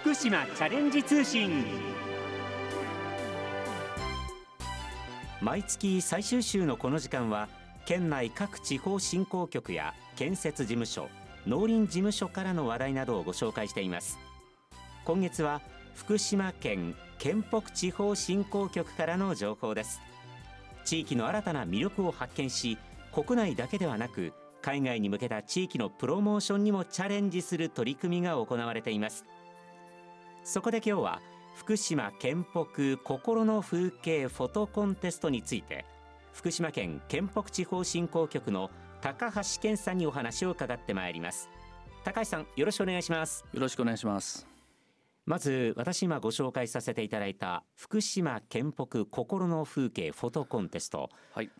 福島チャレンジ通信。毎月最終週のこの時間は県内各地方振興局や建設事務所農林事務所からの話題などをご紹介しています。今月は福島県県北地方振興局からの情報です。地域の新たな魅力を発見し国内だけではなく海外に向けた地域のプロモーションにもチャレンジする取り組みが行われています。そこで今日は福島県北心の風景フォトコンテストについて福島県県北地方振興局の高橋健さんにお話を伺ってまいります。高橋さんよろしくお願いします。よろしくお願いします。まず私今ご紹介させていただいた福島県北心の風景フォトコンテスト、はい、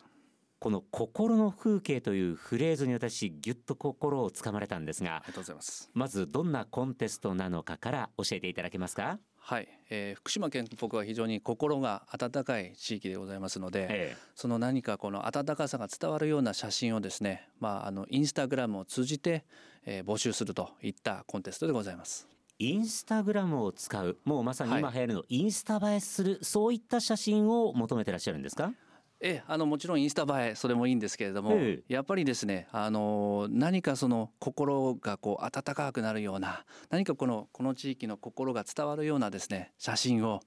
この心の風景というフレーズに私ぎゅっと心をつかまれたんですがありがとうございます。まずどんなコンテストなのかから教えていただけますか？はい、えー、福島県北は非常に心が温かい地域でございますので、ええ、その何かこの温かさが伝わるような写真をですね、まあ、あのインスタグラムを通じて、えー、募集するといったコンテストでございます。インスタグラムを使う。もうまさに今流行るの、はい、インスタ映えするそういった写真を求めてらっしゃるんですか？えあのもちろんインスタ映えそれもいいんですけれども、ええ、やっぱりですねあの何かその心がこう温かくなるような何かこのこの地域の心が伝わるようなですね写真を、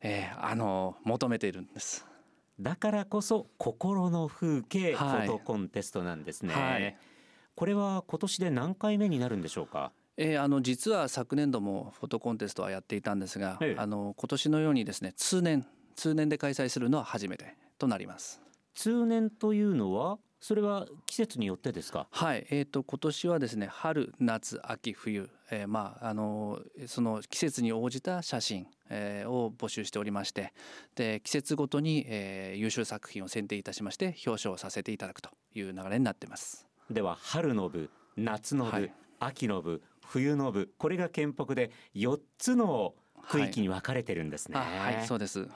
えー、あの求めているんです。だからこそ心の風景フォトコンテストなんですね、はい、これは今年で何回目になるんでしょうか？えー、あの実は昨年度もフォトコンテストはやっていたんですが、ええ、あの今年のようにですね通年通年で開催するのは初めてとなります。通年というのはそれは季節によってですか？はい、えーと、今年はですね春夏秋冬、えー、まああのその季節に応じた写真、えー、を募集しておりましてで季節ごとに、えー、優秀作品を選定いたしまして表彰させていただくという流れになってます。では春の部夏の部、はい、秋の部冬の部これが県北で4つの区域に分かれてるんですね、はい、はい、そうです。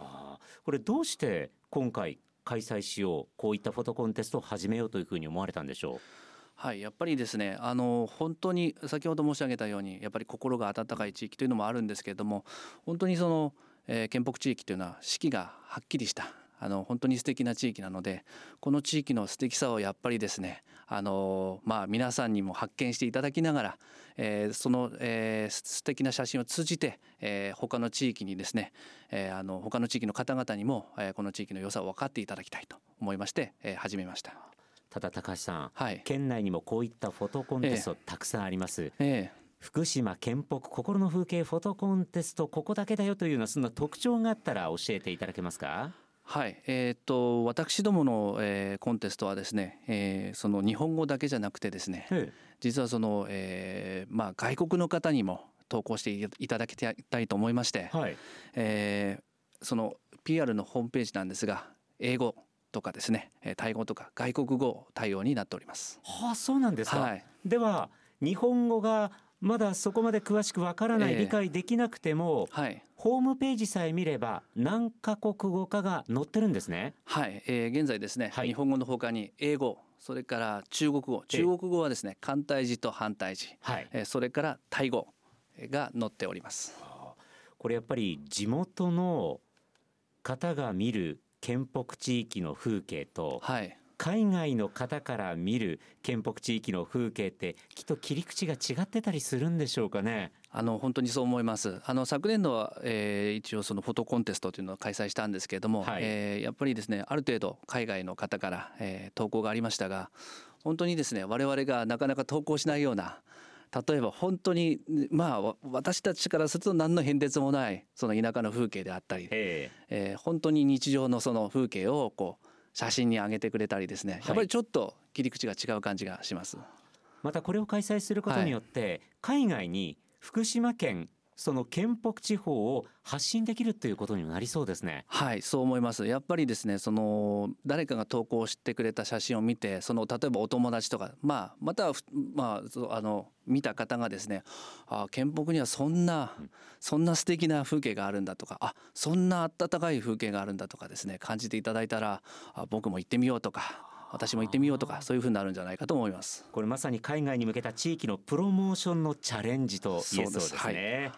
これどうして今回開催しようこういったフォトコンテストを始めようというふうに思われたんでしょう。はい、やっぱりですねあの本当に先ほど申し上げたようにやっぱり心が温かい地域というのもあるんですけれども本当にその、えー、県北地域というのは四季がはっきりしたあの本当に素敵な地域なのでこの地域の素敵さをやっぱりですねあのまあ皆さんにも発見していただきながら、えー、その、えー、素敵な写真を通じて、えー、他の地域にですね、えー、あの他の地域の方々にも、えー、この地域の良さを分かっていただきたいと思いまして、えー、始めました。ただ高橋さん、はい、県内にもこういったフォトコンテストたくさんあります。ええ福島県北心の風景フォトコンテストここだけだよというようなそんな特徴があったら教えていただけますか？はい、えーと、私どもの、えー、コンテストはですね、えー、その日本語だけじゃなくてですね、実はその、えーまあ、外国の方にも投稿していただきたいと思いまして、はい、えー、その PR のホームページなんですが英語とかですねタイ語とか外国語対応になっております。はあ、そうなんですか、はい、では日本語がまだそこまで詳しくわからない、えー、理解できなくても、はい、ホームページさえ見れば何カ国語かが載ってるんですね。はい、えー、現在ですね、はい、日本語のほかに英語それから中国語。中国語はですね簡体字と反対字、はい、えー、それからタイ語が載っております。これやっぱり地元の方が見る県北地域の風景と、はい、海外の方から見る県北地域の風景ってきっと切り口が違ってたりするんでしょうかね？あの本当にそう思います。あの昨年度は、えー、一応そのフォトコンテストというのを開催したんですけれども、はい、えー、やっぱりですねある程度海外の方から、えー、投稿がありましたが本当にですね我々がなかなか投稿しないような例えば本当にまあ私たちからすると何の変哲もないその田舎の風景であったり、えー、えー、本当に日常のその風景をこう写真に上げてくれたりですね、やっぱりちょっと切り口が違う感じがします。またこれを開催することによって、海外に福島県その県北地方を発信できるということになりそうですね。はいそう思います。やっぱりですねその誰かが投稿してくれた写真を見てその例えばお友達とか、まあ、または、まあ、あの見た方がですねあ県北にはそんな、そんな素敵な風景があるんだとかあそんな温かい風景があるんだとかですね感じていただいたらあ僕も行ってみようとか私も行ってみようとかそういうふうになるんじゃないかと思います。これまさに海外に向けた地域のプロモーションのチャレンジと言えそうですね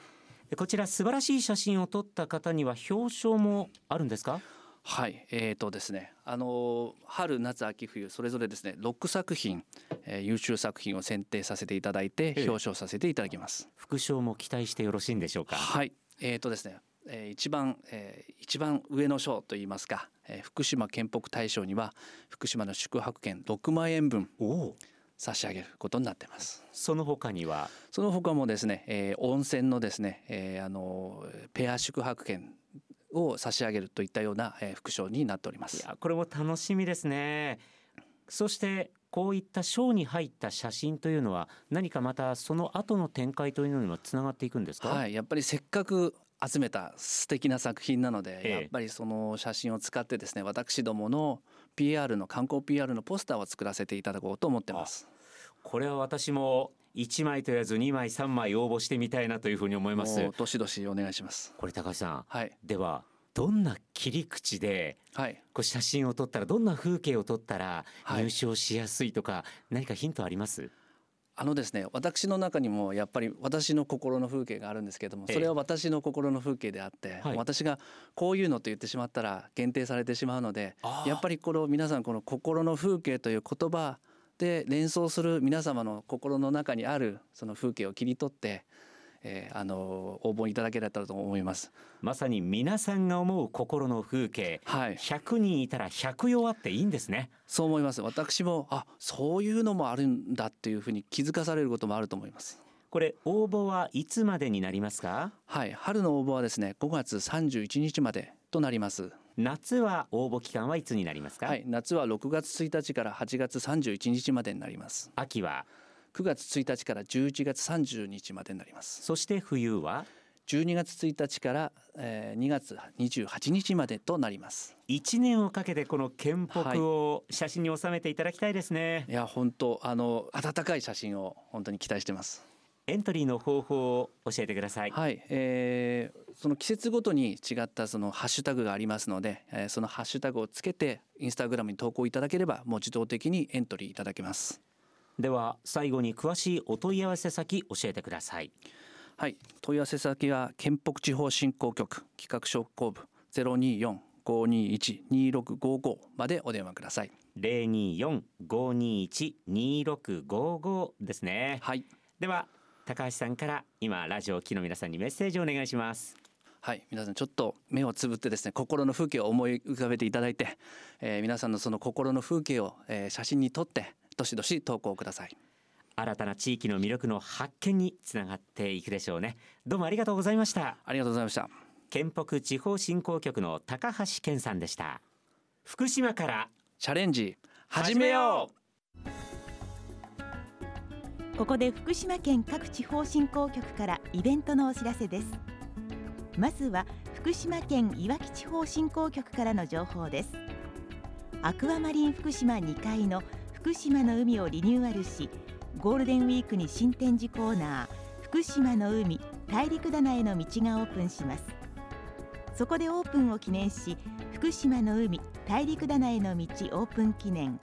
こちら素晴らしい写真を撮った方には表彰もあるんですか？はい、えーとですね、あの春夏秋冬それぞれですね6作品、えー、優秀作品を選定させていただいて表彰させていただきます。副賞も期待してよろしいんでしょうか？はい、えーとですね、えー、一番、えー、一番上の賞といいますか、えー、福島県北大賞には福島の宿泊券6万円分差し上げることになっています。その他には？その他もですね、えー、温泉のですね、えー、あのペア宿泊券を差し上げるといったような、えー、副賞になっております。いやこれも楽しみですね。そしてこういった賞に入った写真というのは何かまたその後の展開というのにもつながっていくんですか、はい、やっぱりせっかく集めた素敵な作品なので、ええ、やっぱりその写真を使ってですね私どもの PR の観光 PR のポスターを作らせていただこうと思ってます。これは私も1枚と言わず2枚3枚応募してみたいなというふうに思います。どしどしお願いします。これ高橋さん、はい、ではどんな切り口で、はい、こう写真を撮ったらどんな風景を撮ったら入賞しやすいとか、はい、何かヒントあります？あのですね私の中にもやっぱり私の心の風景があるんですけれどもそれは私の心の風景であって、私がこういうのと言ってしまったら限定されてしまうのでやっぱりこの皆さんこの心の風景という言葉で連想する皆様の心の中にあるその風景を切り取ってえー、あの応募いただけたらと思います。まさに皆さんが思う心の風景、はい、100人いたら100用あっていいんですね。そう思います。私もあそういうのもあるんだっていうふうに気づかされることもあると思います。これ応募はいつまでになりますか？はい。春の応募はですね5月31日までとなります。夏は応募期間はいつになりますか？はい。夏は6月1日から8月31日までになります。秋は9月1日から11月30日までになります。そして冬は？12月1日から2月28日までとなります。1年をかけてこの県北を写真に収めていただきたいですね、はい、いや本当あの温かい写真を本当に期待してます。エントリーの方法を教えてください。はい、えー、その季節ごとに違ったそのハッシュタグがありますので、えー、そのハッシュタグをつけてインスタグラムに投稿いただければもう自動的にエントリーいただけますでは最後に詳しいお問い合わせ先教えてください。はい。問い合わせ先は県北地方振興局企画商工部ゼロ二四五二一二六五五までお電話ください。零二四五二一二六五五ですね。はい。では高橋さんから今ラジオ機の皆さんにメッセージをお願いします。はい。皆さんちょっと目をつぶってですね心の風景を思い浮かべていただいて、えー、皆さんのその心の風景を、えー、写真に撮ってどしどし投稿ください。新たな地域の魅力の発見につながっていくでしょうね。どうもありがとうございました。ありがとうございました。県北地方振興局の高橋健さんでした。福島からチャレンジ始めよう。ここで福島県各地方振興局からイベントのお知らせです。まずは福島県いわき地方振興局からの情報です。アクアマリン福島2階の福島の海をリニューアルしゴールデンウィークに新展示コーナー福島の海大陸棚への道がオープンします。そこでオープンを記念し福島の海大陸棚への道オープン記念。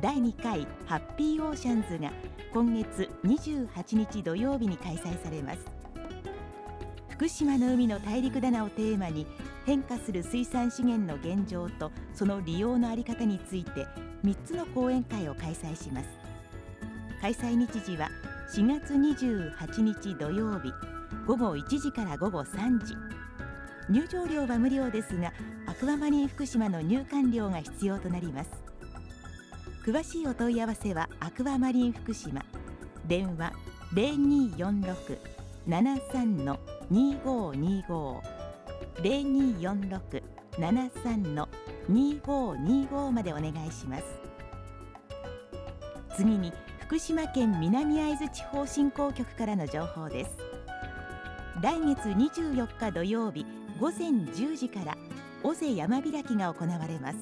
第2回ハッピーオーシャンズが今月28日土曜日に開催されます。福島の海の大陸棚をテーマに変化する水産資源の現状とその利用の在り方について3つの講演会を開催します。開催日時は4月28日土曜日午後1時から午後3時。入場料は無料ですがアクアマリン福島の入館料が必要となります。詳しいお問い合わせはアクアマリン福島。電話0246-73 2525 2525までお願いします。次に福島県南会津地方振興局からの情報です。来月24日土曜日午前10時から尾瀬山開きが行われます。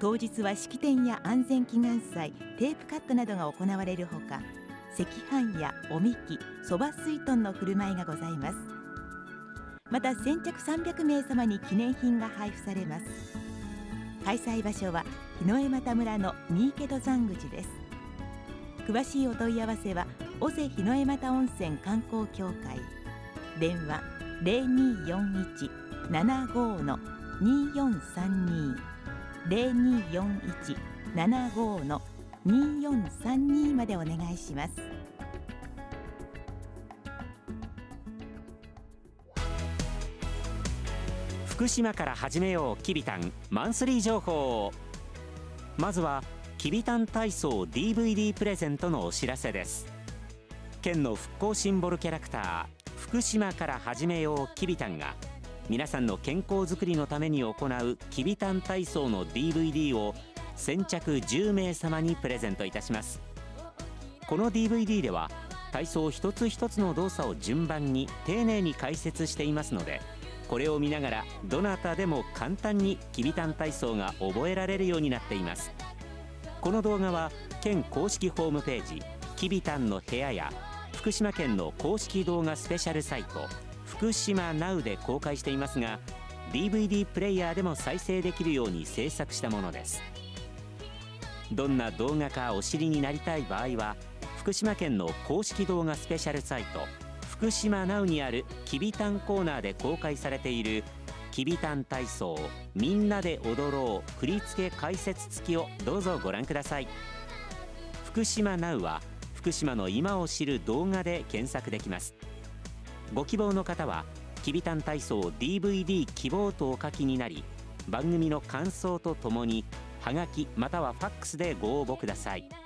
当日は式典や安全祈願祭テープカットなどが行われるほか赤飯やおみきそば水豚の振る舞いがございます。また先着300名様に記念品が配布されます。開催場所は日の江又村の三池登山口です。詳しいお問い合わせは尾瀬日の江又温泉観光協会。電話0241-75-2432 0241-75-2432までお願いします。福島から始めようきびたんマンスリー情報。まずはきびたん体操 DVD プレゼントのお知らせです。県の復興シンボルキャラクター福島から始めようきびたんが皆さんの健康づくりのために行うきびたん体操の DVD を先着10名様にプレゼントいたします。この DVD では体操一つ一つの動作を順番に丁寧に解説していますのでこれを見ながらどなたでも簡単にきびたん体操が覚えられるようになっています。この動画は県公式ホームページきびたんの部屋や福島県の公式動画スペシャルサイト福島 NOW で公開していますが DVD プレイヤーでも再生できるように制作したものです。どんな動画かお知りになりたい場合は福島県の公式動画スペシャルサイト福島 NOW にあるきびたんコーナーで公開されているきびたん体操みんなで踊ろう振り付け解説付きをどうぞご覧ください。福島 NOW は福島の今を知る動画で検索できます。ご希望の方はきびたん体操 DVD 希望とお書きになり番組の感想とともにはがきまたはファックスでご応募ください。